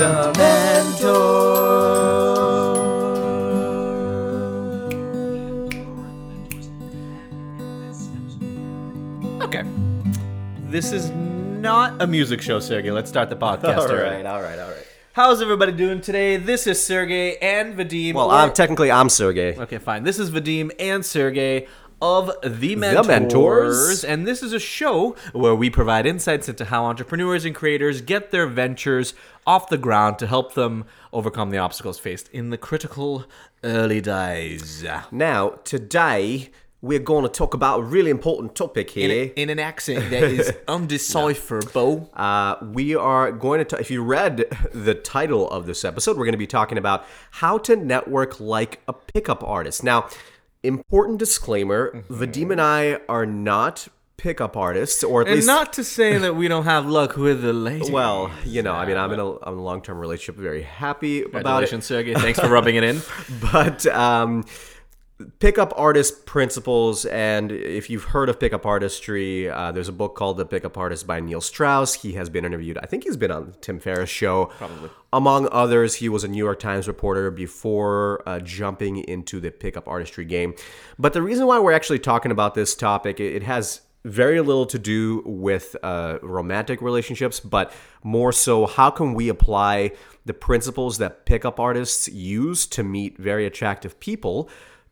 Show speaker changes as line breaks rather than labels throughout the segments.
The Mentor.
Okay. This is not a music show, Sergey. Let's start the podcast.
All right, all right, all right.
How's everybody doing today? This is Sergey and Vadim.
Well, I'm technically I'm Sergey.
Okay, fine. This is Vadim and Sergey of The Mentors,
Mentors.
and this is a show where we provide insights into how entrepreneurs and creators get their ventures off the ground to help them overcome the obstacles faced in the critical early days.
Now, today we're going to talk about a really important topic
In,
here.
in an accent that is undecipherable.
Uh, we are going to, ta- if you read the title of this episode, we're going to be talking about how to network like a pickup artist. Now, important disclaimer
Mm-hmm.
Vadim and I are not pickup artists, or at
And
least.
not to say that we don't have luck with the ladies.
well, you know, I mean, I'm in a, I'm a long term relationship, very happy about it.
Sergey. Thanks for rubbing it in.
but um, pickup artist principles and if you've heard of pickup artistry uh, there's a book called the pickup artist by neil strauss. He has been interviewed i think he's been on tim ferriss show. Probably. Among others he was a new york times reporter before uh, jumping into the pickup artistry game. But the reason why we're actually talking about this topic it, it has very little to do with uh, romantic relationships, but more so how can we apply the principles that pickup artists use to meet very attractive people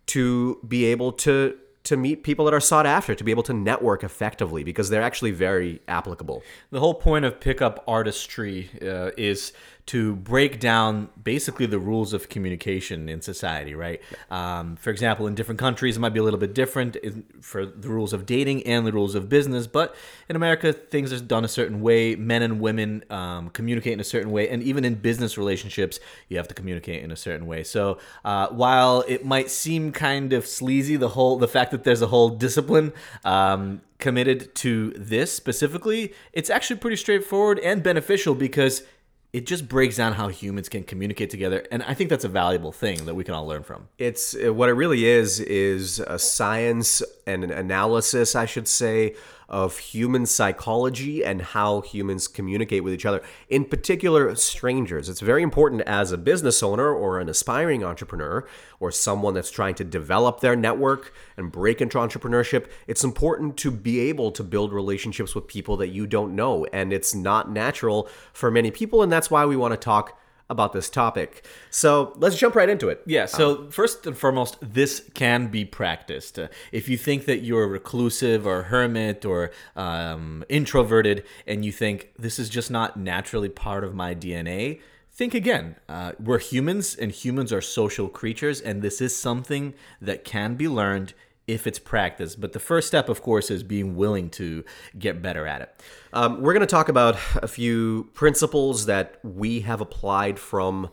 to be able to to meet people that are sought after, to be able to network effectively because they're actually very applicable.
The whole point of pickup artistry uh, is to break down basically the rules of communication in society, right? Um, for example, in different countries, it might be a little bit different for the rules of dating and the rules of business, but in America, things are done a certain way. Men and women um, communicate in a certain way, and even in business relationships, you have to communicate in a certain way. So uh, while it might seem kind of sleazy, the whole the fact that there's a whole discipline. Um, committed to this specifically, it's actually pretty straightforward and beneficial because it just breaks down how humans can communicate together. And I think that's a valuable thing that we can all learn from.
It's what it really is is a science an analysis, I should say, of human psychology and how humans communicate with each other. In particular, strangers. It's very important as a business owner or an aspiring entrepreneur or someone that's trying to develop their network and break into entrepreneurship. It's important to be able to build relationships with people that you don't know, and it's not natural for many people, and that's why we want to talk about this topic. So let's jump right into it.
Yeah, so first and foremost, this can be practiced. Uh, if you think that you're reclusive or hermit or um, introverted and you think this is just not naturally part of my DNA, think again. Uh, we're humans and humans are social creatures, and this is something that can be learned if it's practiced. But the first step, of course, is being willing to get better at it.
Um, we're going to talk about a few principles that we have applied from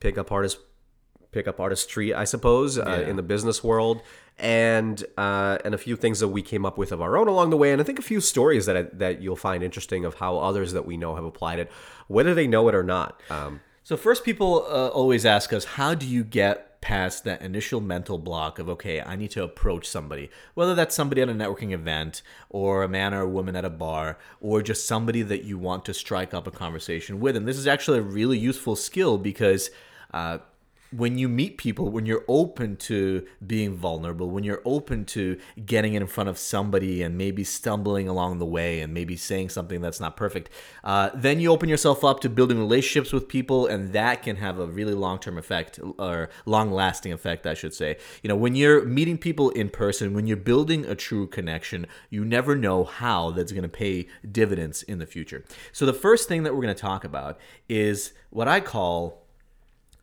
pickup artist, pickup artistry, I suppose, uh, in the business world, and uh, and a few things that we came up with of our own along the way, and I think a few stories that I, that you'll find interesting of how others that we know have applied it, whether they know it or not. Um,
So first, people uh, always ask us, how do you get past that initial mental block of, okay, I need to approach somebody, whether that's somebody at a networking event or a man or a woman at a bar, or just somebody that you want to strike up a conversation with. And this is actually a really useful skill because uh, when you meet people, when you're open to being vulnerable, when you're open to getting in front of somebody and maybe stumbling along the way and maybe saying something that's not perfect, uh, then you open yourself up to building relationships with people, and that can have a really long term effect or long lasting effect, I should say. You know, when you're meeting people in person, when you're building a true connection, you never know how that's going to pay dividends in the future. So, the first thing that we're going to talk about is what I call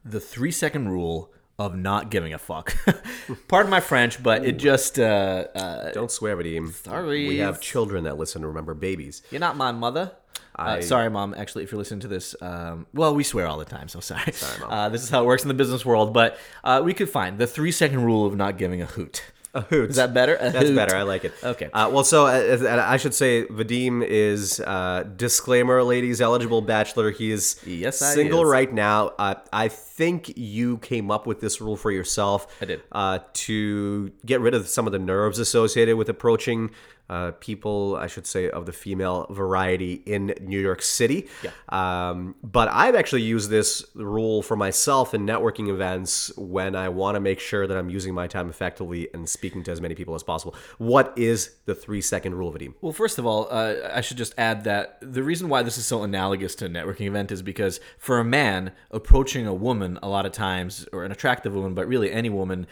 the three second rule of not giving a fuck. Pardon my French, but it just uh, uh,
don't swear, Vadim.
Sorry.
We have children that listen to remember babies.
you're not my mother.
I-
uh, sorry, mom. Actually, if you're listening to this, um, well, we swear all the time, so sorry. Uh, this is how it works in the business world, but uh, we could find the three second rule of not giving a hoot.
A hoot.
Is that better? A
That's
hoot.
better. I like it.
Okay.
Uh, well, so uh, I should say Vadim is uh, disclaimer, ladies, eligible bachelor. He is
Yes,
single
is.
right now. Uh, I think you came up with this rule for yourself.
I did.
uh, to get rid of some of the nerves associated with approaching uh, people, I should say, of the female variety in New York City.
Yeah.
Um, but I've actually used this rule for myself in networking events when I want to make sure that I'm using my time effectively and speaking to as many people as possible. What is the three second rule, Vadim?
Well, first of all, uh, I should just add that the reason why this is so analogous to a networking event is because for a man approaching a woman a lot of times, or an attractive woman, but really any woman,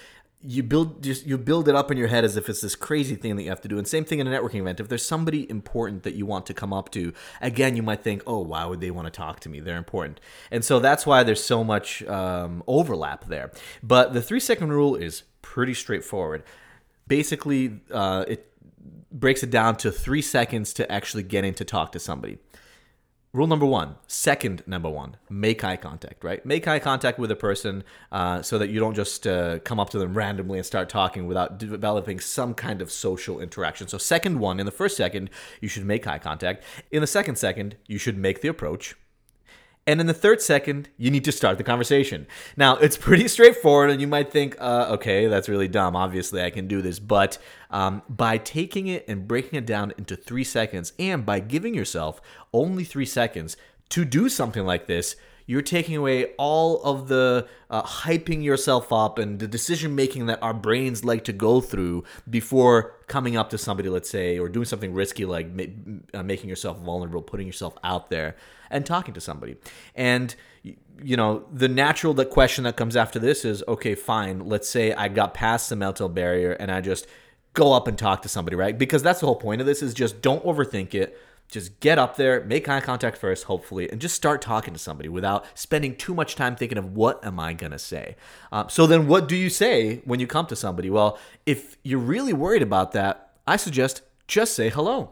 you build just you build it up in your head as if it's this crazy thing that you have to do. And same thing in a networking event. If there's somebody important that you want to come up to, again, you might think, oh, why would they want to talk to me? They're important, and so that's why there's so much um, overlap there. But the three second rule is pretty straightforward. Basically, uh, it breaks it down to three seconds to actually getting to talk to somebody. Rule number one, second number one, make eye contact, right? Make eye contact with a person uh, so that you don't just uh, come up to them randomly and start talking without developing some kind of social interaction. So, second one, in the first second, you should make eye contact. In the second second, you should make the approach. And in the third second, you need to start the conversation. Now, it's pretty straightforward, and you might think, uh, okay, that's really dumb. Obviously, I can do this. But um, by taking it and breaking it down into three seconds, and by giving yourself only three seconds to do something like this, you're taking away all of the uh, hyping yourself up and the decision making that our brains like to go through before coming up to somebody, let's say, or doing something risky like ma- uh, making yourself vulnerable, putting yourself out there, and talking to somebody. And you know, the natural the question that comes after this is, okay, fine. Let's say I got past the mental barrier and I just go up and talk to somebody, right? Because that's the whole point of this is just don't overthink it just get up there, make eye contact first, hopefully, and just start talking to somebody without spending too much time thinking of what am I gonna say. Um, so then, what do you say when you come to somebody? Well, if you're really worried about that, I suggest just say hello.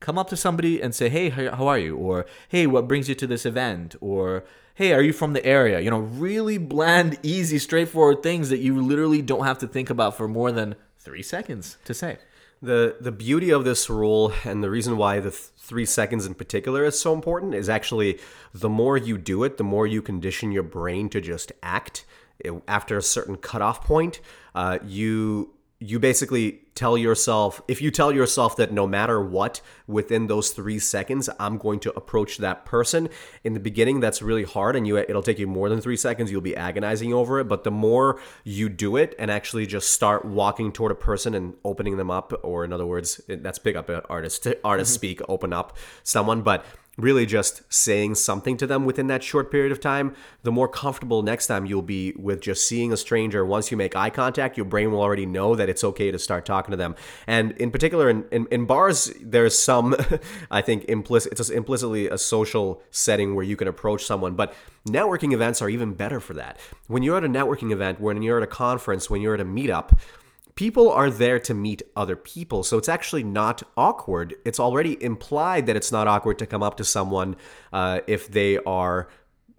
Come up to somebody and say, "Hey, how are you?" or "Hey, what brings you to this event?" or "Hey, are you from the area?" You know, really bland, easy, straightforward things that you literally don't have to think about for more than three seconds to say.
The the beauty of this rule and the reason why the th- three seconds in particular is so important is actually the more you do it, the more you condition your brain to just act. It, after a certain cutoff point, uh, you you basically tell yourself if you tell yourself that no matter what within those three seconds i'm going to approach that person in the beginning that's really hard and you it'll take you more than three seconds you'll be agonizing over it but the more you do it and actually just start walking toward a person and opening them up or in other words that's pick up artist artist mm-hmm. speak open up someone but really just saying something to them within that short period of time, the more comfortable next time you'll be with just seeing a stranger. Once you make eye contact, your brain will already know that it's okay to start talking to them. And in particular, in, in, in bars, there's some, I think, implicit, it's implicitly a social setting where you can approach someone. But networking events are even better for that. When you're at a networking event, when you're at a conference, when you're at a meetup, people are there to meet other people. So it's actually not awkward. It's already implied that it's not awkward to come up to someone uh, if they are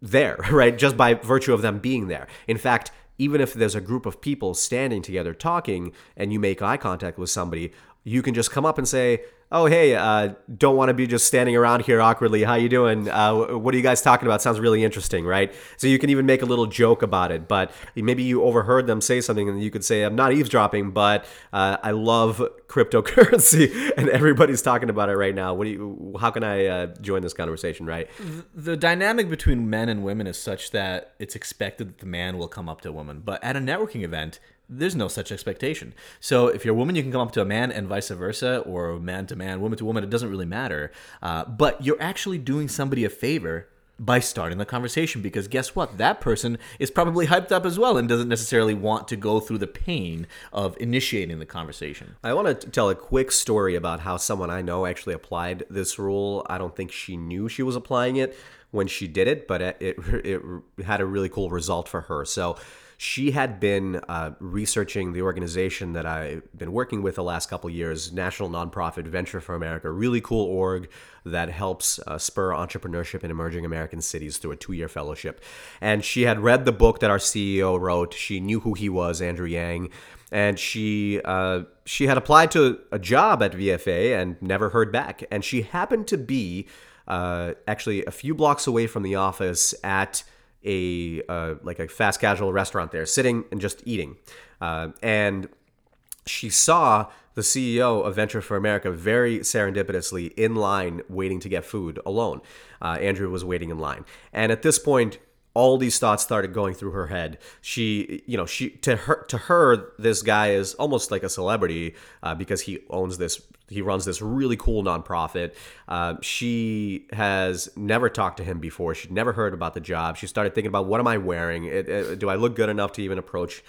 there, right? Just by virtue of them being there. In fact, even if there's a group of people standing together talking and you make eye contact with somebody, you can just come up and say, oh hey uh, don't want to be just standing around here awkwardly. How you doing? Uh, what are you guys talking about? Sounds really interesting right? So you can even make a little joke about it but maybe you overheard them say something and you could say i'm not eavesdropping but uh, i love cryptocurrency and everybody's talking about it right now. What do you how can i uh, join this conversation right?
The dynamic between men and women is such that it's expected that the man will come up to a woman but at a networking event there's no such expectation. So if you're a woman, you can come up to a man and vice versa, or man to man, woman to woman. It doesn't really matter. Uh, but you're actually doing somebody a favor by starting the conversation because guess what? That person is probably hyped up as well and doesn't necessarily want to go through the pain of initiating the conversation.
I want to tell a quick story about how someone I know actually applied this rule. I don't think she knew she was applying it when she did it, but it, it, it had a really cool result for her. So she had been uh, researching the organization that I've been working with the last couple years, National Nonprofit Venture for America, really cool org that helps uh, spur entrepreneurship in emerging American cities through a two-year fellowship. And she had read the book that our CEO wrote. She knew who he was, Andrew Yang, and she uh, she had applied to a job at VFA and never heard back. And she happened to be uh, actually a few blocks away from the office at a uh, like a fast casual restaurant there, sitting and just eating, uh, and she saw the CEO of Venture for America, very serendipitously in line waiting to get food alone. Uh, Andrew was waiting in line. And at this point, all these thoughts started going through her head. She, you know, she to her to her this guy is almost like a celebrity uh, because he owns this, he runs this really cool nonprofit. Uh, she has never talked to him before. She'd never heard about the job. She started thinking about what am I wearing? It, it, do I look good enough to even approach?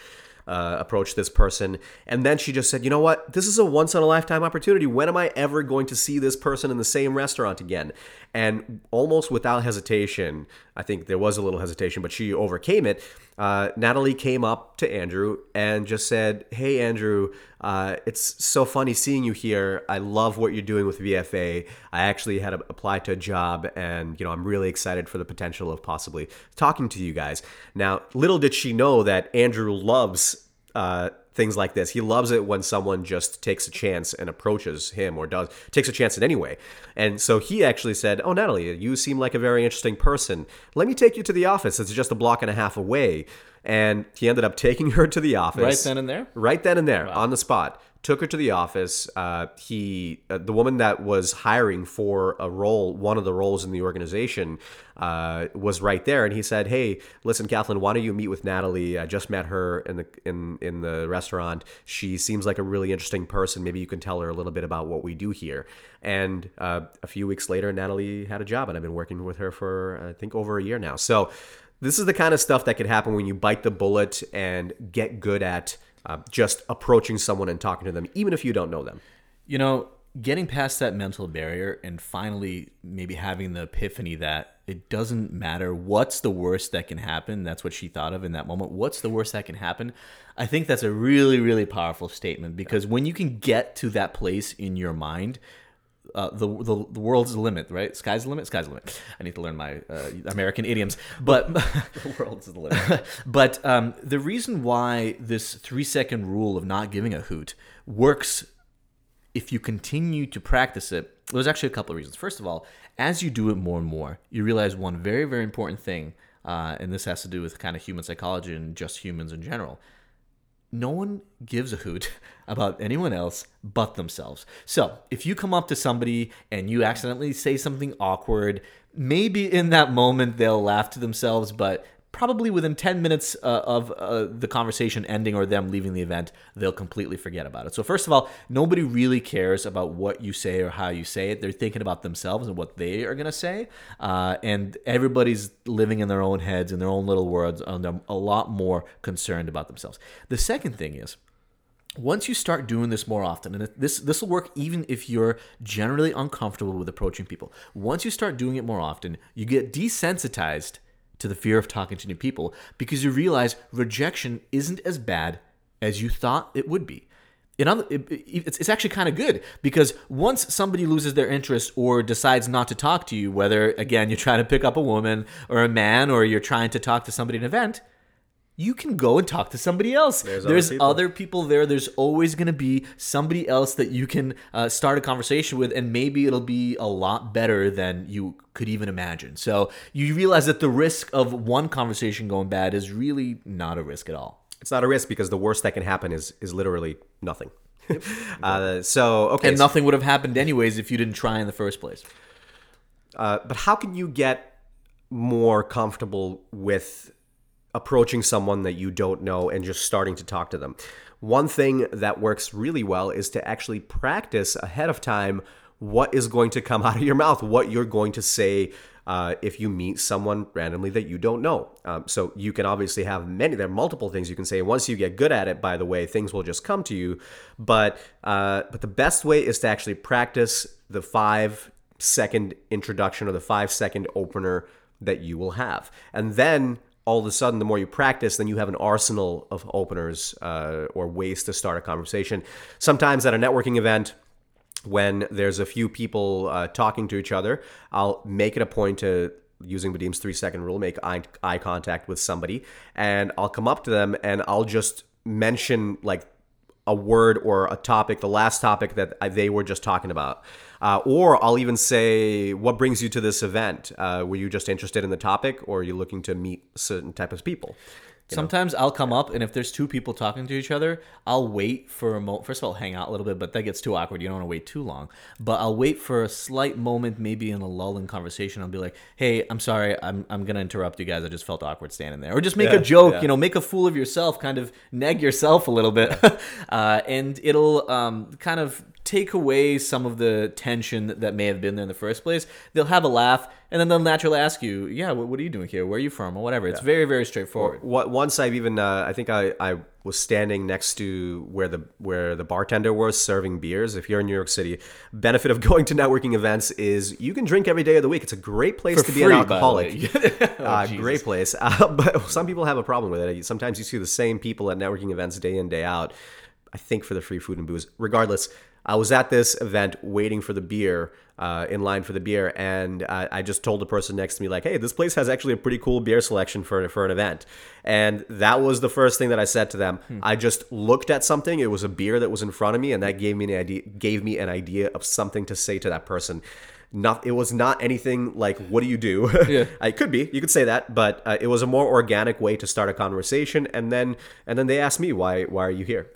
Uh, approach this person. And then she just said, you know what? This is a once in a lifetime opportunity. When am I ever going to see this person in the same restaurant again? And almost without hesitation, I think there was a little hesitation, but she overcame it. Uh, Natalie came up to Andrew and just said, Hey, Andrew, uh, it's so funny seeing you here. I love what you're doing with VFA. I actually had applied to a job and, you know, I'm really excited for the potential of possibly talking to you guys. Now, little did she know that Andrew loves uh, things like this. He loves it when someone just takes a chance and approaches him or does takes a chance in any way. And so he actually said, "Oh, Natalie, you seem like a very interesting person. Let me take you to the office. It's just a block and a half away." And he ended up taking her to the office
Right then and there?
right then and there on the spot took her to the office. Uh, he uh, the woman that was hiring for a role one of the roles in the organization uh, was right there. And he said hey listen kathleen why don't you meet with natalie? I just met her in the in in the restaurant. She seems like a really interesting person. Maybe you can tell her a little bit about what we do here. And uh, a few weeks later natalie had a job and i've been working with her for i think over a year now. So this is the kind of stuff that could happen when you bite the bullet and get good at uh, just approaching someone and talking to them, even if you don't know them.
You know, getting past that mental barrier and finally maybe having the epiphany that it doesn't matter what's the worst that can happen. That's what she thought of in that moment. What's the worst that can happen? I think that's a really, really powerful statement because when you can get to that place in your mind, uh, the, the the world's limit, right? Sky's the limit. Sky's the limit. I need to learn my uh, American idioms, but
The world's the limit.
but um, the reason why this three second rule of not giving a hoot works if you continue to practice it, there's actually a couple of reasons. First of all, as you do it more and more, you realize one very, very important thing, uh, and this has to do with kind of human psychology and just humans in general. No one gives a hoot about anyone else but themselves. So if you come up to somebody and you accidentally say something awkward, maybe in that moment they'll laugh to themselves, but probably within 10 minutes uh, of uh, the conversation ending or them leaving the event, they'll completely forget about it. So, first of all, nobody really cares about what you say or how you say it. They're thinking about themselves and what they are going to say. Uh, and everybody's living in their own heads, in their own little worlds, and they're a lot more concerned about themselves. The second thing is, once you start doing this more often and this this will work even if you're generally uncomfortable with approaching people once you start doing it more often you get desensitized to the fear of talking to new people because you realize rejection isn't as bad as you thought it would be. In other, it, it- it's, it's actually kind of good because once somebody loses their interest or decides not to talk to you whether again you're trying to pick up a woman or a man or you're trying to talk to somebody at an event you can go and talk to somebody else. There's,
other people.
other people there. There's always going to be somebody else that you can uh, start a conversation with, and maybe it'll be a lot better than you could even imagine. So you realize that the risk of one conversation going bad is really not a risk at all.
It's not a risk because the worst that can happen is is literally nothing. uh, so okay,
And nothing would have happened anyways if you didn't try in the first place.
Uh, but how can you get more comfortable with approaching someone that you don't know and just starting to talk to them? One thing that works really well is to actually practice ahead of time what is going to come out of your mouth, what you're going to say. Uh, if you meet someone randomly that you don't know. Um, so you can obviously have many, there are multiple things you can say. Once you get good at it, by the way, things will just come to you. But, uh, but the best way is to actually practice the five second introduction or the five second opener that you will have. And then all of a sudden, the more you practice, then you have an arsenal of openers uh, or ways to start a conversation. Sometimes at a networking event, when there's a few people uh, talking to each other, I'll make it a point to using Vadim's three second rule, make eye, eye contact with somebody, and I'll come up to them and I'll just mention like a word or a topic, the last topic that I- they were just talking about. Uh, or I'll even say, what brings you to this event? Uh, were you just interested in the topic or are you looking to meet certain type of people?
Sometimes I'll come up, and if there's two people talking to each other, I'll wait for a moment. First of all, hang out a little bit, but that gets too awkward. You don't want to wait too long. But I'll wait for a slight moment, maybe in a lull in conversation. I'll be like, "Hey, I'm sorry, I'm I'm gonna interrupt you guys. I just felt awkward standing there." Or just make
Yeah,
a joke,
yeah.
you know, make a fool of yourself, kind of neg yourself a little bit, uh, and it'll um, kind of take away some of the tension that may have been there in the first place. They'll have a laugh, and then they'll naturally ask you, "Yeah, what, what are you doing here? Where are you from?" or whatever. It's very very straightforward.
What once I've even uh, I think I, I was standing next to where the where the bartender was serving beers. If you're in New York City, benefit of going to networking events is you can drink every day of the week. It's a great place
For
to be
free,
an alcoholic.
Oh,
uh, great place, uh, but some people have a problem with it. Sometimes you see the same people at networking events day in day out. I think for the free food and booze. Regardless, I was at this event waiting for the beer, uh, in line for the beer, and I, I just told the person next to me like, "Hey, this place has actually a pretty cool beer selection for for an event." And that was the first thing that I said to them. I just looked at something. It was a beer that was in front of me, and that gave me an idea. Gave me an idea of something to say to that person. Not, it was not anything like, "What do you do?"
Yeah.
it could be. You could say that, but uh, it was a more organic way to start a conversation. And then, and then they asked me, "Why? Why are you here?"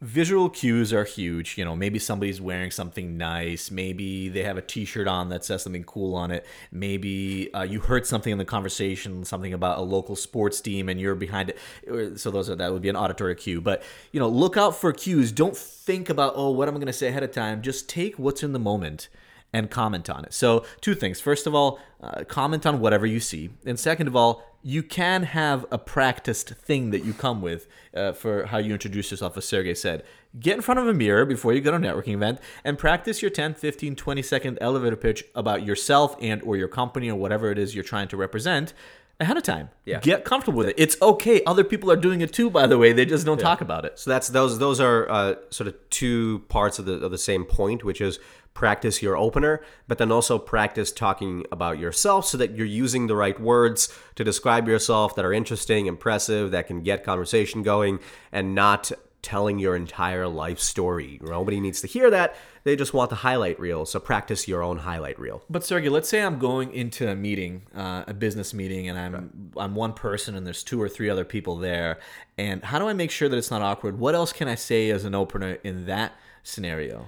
Visual cues are huge. You know, maybe somebody's wearing something nice. Maybe they have a T-shirt on that says something cool on it. Maybe uh, you heard something in the conversation, something about a local sports team, and you're behind it. So those are that would be an auditory cue. But you know, look out for cues. Don't think about oh, what am I going to say ahead of time. Just take what's in the moment and comment on it. So, two things. First of all, uh, comment on whatever you see. And second of all, you can have a practiced thing that you come with uh, for how you introduce yourself, as Sergey said. Get in front of a mirror before you go to a networking event and practice your 10, 15, 20 second elevator pitch about yourself and or your company or whatever it is you're trying to represent ahead of time.
Yeah.
Get comfortable with it. It's okay. Other people are doing it too, by the way. They just don't talk about it.
So that's those. Those are uh, sort of two parts of the of the same point, which is practice your opener, but then also practice talking about yourself, so that you're using the right words to describe yourself that are interesting, impressive, that can get conversation going, and not telling your entire life story. Nobody needs to hear that. They just want the highlight reel. So practice your own highlight reel.
But Sergey, let's say I'm going into a meeting, uh, a business meeting, and I'm I'm one person, and there's two or three other people there. And how do I make sure that it's not awkward? What else can I say as an opener in that scenario?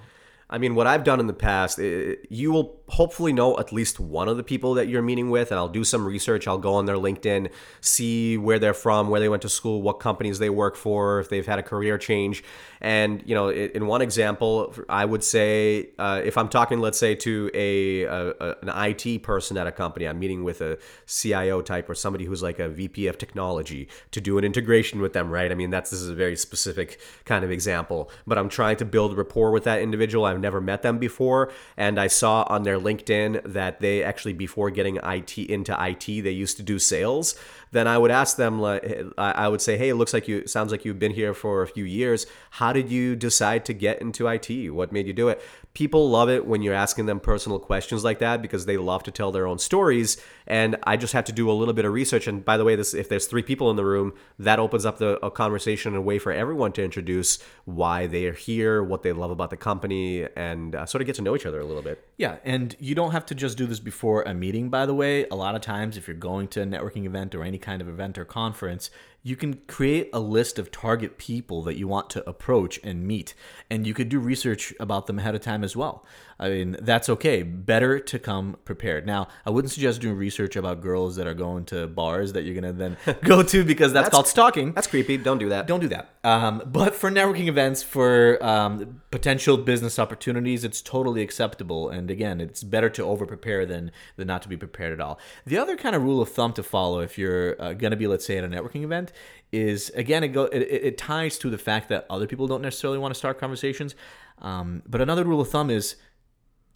I mean, what I've done in the past, i you will hopefully know at least one of the people that you're meeting with, and I'll do some research. I'll go on their LinkedIn, see where they're from, where they went to school, what companies they work for, if they've had a career change. And you know, in one example, I would say uh, if I'm talking, let's say, to a, a, an IT person at a company, I'm meeting with a CIO type or somebody who's like a VP of technology to do an integration with them, right? I mean, that's this is a very specific kind of example, but I'm trying to build rapport with that individual. I've never met them before, and I saw on their LinkedIn that they actually before getting IT into IT, they used to do sales. Then I would ask them, like, I would say, "Hey, it looks like you sounds like you've been here for a few years. How did you decide to get into IT? What made you do it?" People love it when you're asking them personal questions like that because they love to tell their own stories. And I just have to do a little bit of research. And by the way, this if there's three people in the room, that opens up the a conversation and a way for everyone to introduce why they are here, what they love about the company, and uh, sort of get to know each other a little bit.
Yeah, and you don't have to just do this before a meeting, by the way. A lot of times, if you're going to a networking event or any kind of event or conference, you can create a list of target people that you want to approach and meet. And you could do research about them ahead of time as well. I mean, that's okay. Better to come prepared. Now, I wouldn't suggest doing research about girls that are going to bars that you're going to then go to because that's, called stalking.
That's creepy. Don't do that.
Don't do that. Um, but for networking events, for um, potential business opportunities, it's totally acceptable. And again, it's better to over prepare than than not to be prepared at all. The other kind of rule of thumb to follow if you're uh, going to be, let's say, at a networking event, is again it go it, it ties to the fact that other people don't necessarily want to start conversations. Um, but another rule of thumb is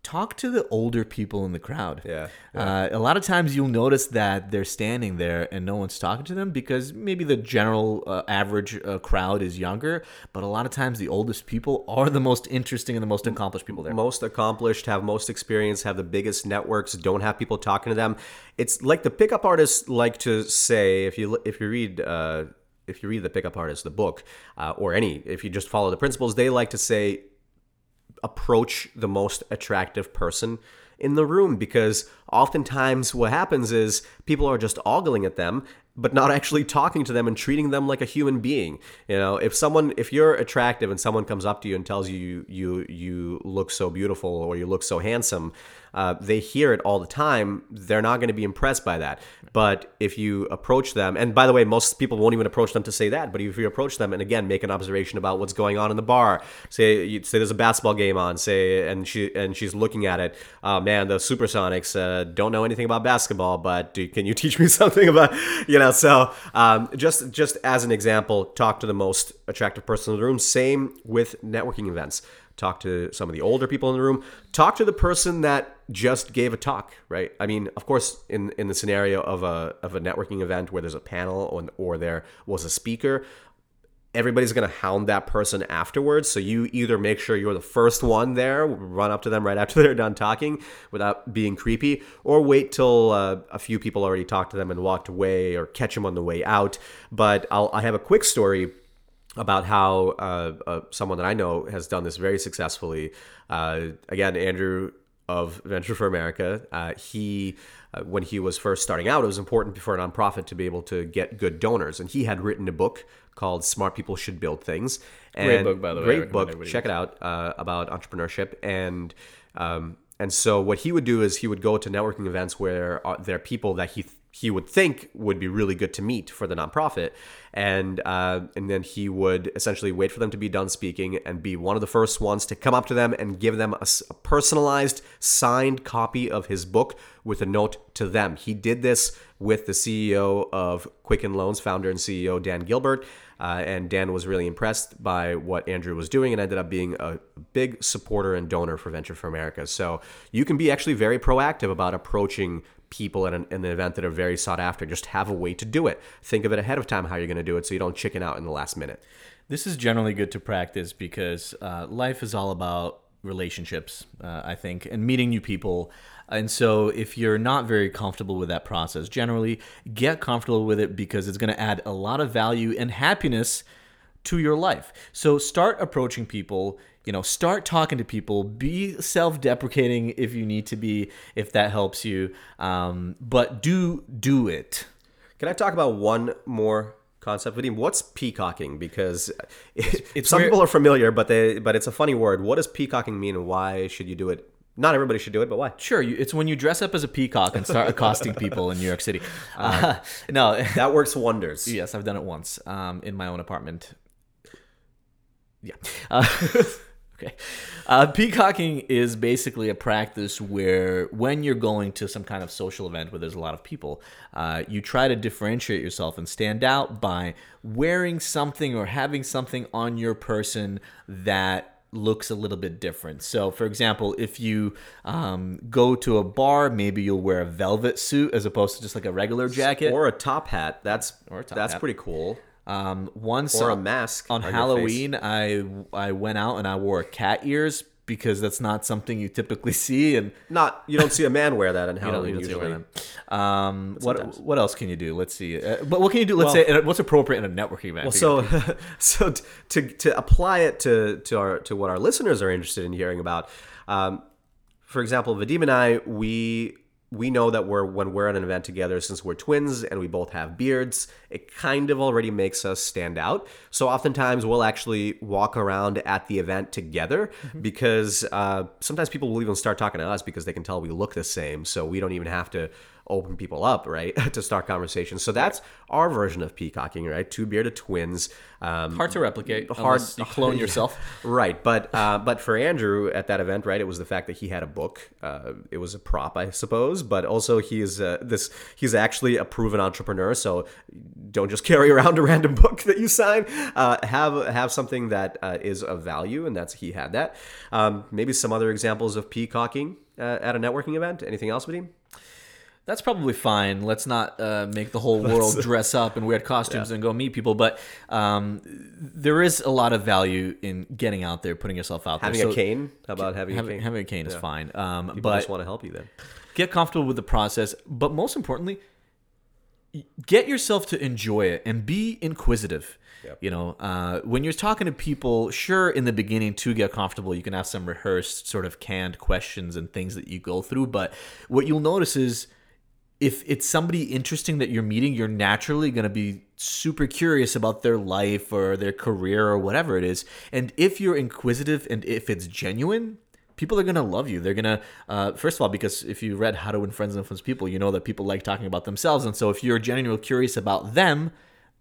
talk to the older people in the crowd.
Yeah,
Uh, a lot of times you'll notice that they're standing there and no one's talking to them because maybe the general uh, average uh, crowd is younger, but a lot of times the oldest people are the most interesting and the most accomplished people there.
most accomplished, have most experience, have the biggest networks, don't have people talking to them. It's like the pickup artists like to say if you if you read uh, if you read the pickup artist the book uh, or any if you just follow the principles, they like to say approach the most attractive person in the room because oftentimes what happens is people are just ogling at them but not actually talking to them and treating them like a human being. You know, if someone if you're attractive and someone comes up to you and tells you you you look so beautiful or you look so handsome, uh, they hear it all the time. They're not going to be impressed by that. But if you approach them, and by the way, most people won't even approach them to say that. But if you approach them and again make an observation about what's going on in the bar, say you, say there's a basketball game on, say and she and she's looking at it. Oh man, the Supersonics uh, don't know anything about basketball, but do, can you teach me something about you know? So um, just just as an example, talk to the most attractive person in the room. Same with networking events. Talk to some of the older people in the room. Talk to the person that just gave a talk right? I mean of course in in the scenario of a of a networking event where there's a panel or, or there was a speaker everybody's going to hound that person afterwards so you either make sure you're the first one there run up to them right after they're done talking without being creepy or wait till uh, a few people already talked to them and walked away or catch them on the way out but I'll, i have a quick story about how uh, uh, someone that I know has done this very successfully. Uh, again, Andrew of Venture for America, uh, he uh, when he was first starting out, it was important for a nonprofit to be able to get good donors, and he had written a book called "Smart People Should Build Things." And
great book, by the way.
Great book. Check it out uh, about entrepreneurship and. Um, and so what he would do is he would go to networking events where there are people that he he would think would be really good to meet for the nonprofit, and uh, and then he would essentially wait for them to be done speaking and be one of the first ones to come up to them and give them a, a personalized signed copy of his book with a note to them. He did this with the CEO of Quicken Loans, founder and CEO Dan Gilbert. Uh, and Dan was really impressed by what Andrew was doing and ended up being a big supporter and donor for Venture for America. So you can be actually very proactive about approaching people at an, an, event that are very sought after. Just have a way to do it. Think of it ahead of time how you're going to do it so you don't chicken out in the last minute.
This is generally good to practice because uh, life is all about relationships, uh, I think, and meeting new people. And so, if you're not very comfortable with that process, generally get comfortable with it because it's going to add a lot of value and happiness to your life. So, start approaching people you know start talking to people. Be self-deprecating if you need to be if that helps you. Um, but do do it.
Can i talk about one more concept? Him what's peacocking? Because it,
It's
some
where-
people are familiar but they but it's a funny word. What does peacocking mean? And why should you do it? Not everybody should do it but why?
Sure you, it's when you dress up as a peacock and start accosting people in new york city. Uh, no.
That works wonders.
Yes i've done it once um, in my own apartment yeah uh, okay uh, peacocking is basically a practice where when you're going to some kind of social event where there's a lot of people uh, you try to differentiate yourself and stand out by wearing something or having something on your person that looks a little bit different. So, for example, if you um, go to a bar, maybe you'll wear a velvet suit as opposed to just like a regular jacket.
or a top hat that's
Or a top
that's
hat.
pretty cool
Um, once
or a
on-
mask
on
on.
Halloween, I I went out and I wore cat ears because that's not something you typically see, and
not you don't see a man wear that on Halloween
you
usually.
Um, what
Sometimes.
what else can you do? Let's see. Uh, but what can you do? Let's
Well-
say uh, what's appropriate in a networking event?
Well, so so to to apply it to to our to what our listeners are interested in hearing about, um, for example, Vadim and I we we know that we're when we're at an event together since we're twins and we both have beards it kind of already makes us stand out. So oftentimes we'll actually walk around at the event together because uh, sometimes people will even start talking to us because they can tell we look the same. So we don't even have to open people up right to start conversations. So that's our version of peacocking right? Two bearded twins um,
hard to replicate.
hard-
you clone yourself.
right but uh, but for andrew at that event right it was the fact that he had a book uh, it was a prop i suppose but also he's uh, this he's actually a proven entrepreneur so don't just carry around a random book that you sign. Uh, have have something that uh, is of value and that's he had that. Um, maybe some other examples of peacocking uh, at a networking event. Anything else with him
That's probably fine. Let's not uh, make the whole world dress up in weird costumes and go meet people. But um, there is a lot of value in getting out there, putting yourself out
having
there.
Having a
So
cane how about having, a cane
having a cane is fine. Um,
People
but
just want to help you then
get comfortable with the process. But most importantly, get yourself to enjoy it and be inquisitive.
Yep.
You know, uh, when you're talking to people, sure, in the beginning to get comfortable, you can have some rehearsed, sort of canned questions and things that you go through. But what you'll notice is if it's somebody interesting that you're meeting, you're naturally going to be super curious about their life or their career or whatever it is. And if you're inquisitive and if it's genuine, people are going to love you. They're going to, uh, first of all, because if you read How to Win Friends and Influence People, you know that people like talking about themselves. And so if you're genuinely curious about them,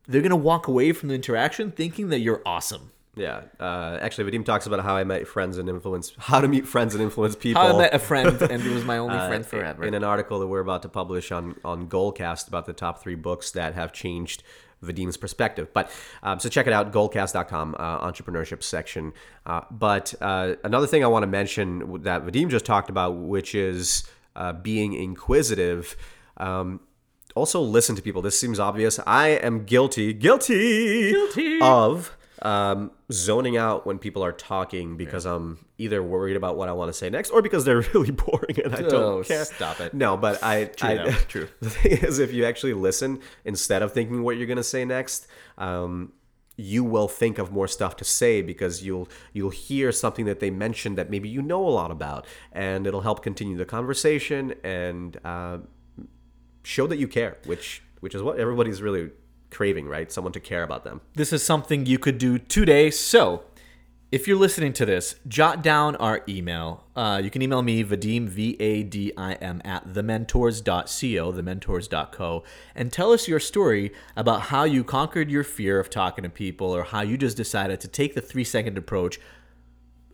they're going to walk away from the interaction thinking that you're awesome.
Yeah. Uh, actually, Vadim talks about how I met friends and influence, how to meet friends and influence people.
How I met a friend and he was my only
uh,
friend forever.
In an article that we're about to publish on on Goalcast about the top three books that have changed Vadim's perspective. But um, so check it out, goalcast.com, uh, entrepreneurship section. Uh, but uh, another thing I want to mention that Vadim just talked about, which is uh, being inquisitive. Um, also, listen to people. This seems obvious. I am guilty, guilty,
Guilty.
of um, zoning out when people are talking because I'm either worried about what I want to say next or because they're really boring and I don't
Oh,
care.
stop it.
No, but I, I
though. True.
The thing is, if you actually listen instead of thinking what you're going to say next, um, you will think of more stuff to say because you'll you'll hear something that they mentioned that maybe you know a lot about, and it'll help continue the conversation and uh, show that you care, which which is what everybody's really craving, right? Someone to care about them.
this is something you could do today. So, if you're listening to this, jot down our email. Uh, you can email me, Vadim, V A D I M, at thementors.co, thementors.co, and tell us your story about how you conquered your fear of talking to people or how you just decided to take the three second approach,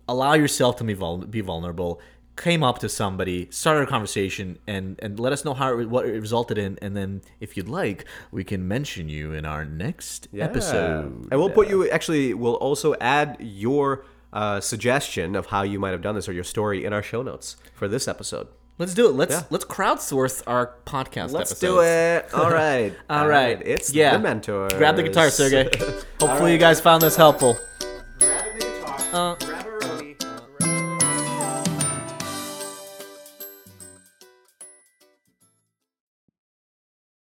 allow yourself to be, vul- be vulnerable, came up to somebody, started a conversation, and, and let us know how it, what it resulted in. And then, if you'd like, we can mention you in our next episode.
And we'll put you actually. We'll also add your uh, suggestion of how you might have done this or your story in our show notes for this episode.
Let's do it. Let's let's crowdsource our podcast.
Let's
episodes.
do it. All right.
All right.
It's
yeah.
the mentor.
Grab the guitar, Sergey. Hopefully, you guys found this helpful.
Grab the guitar.
Uh,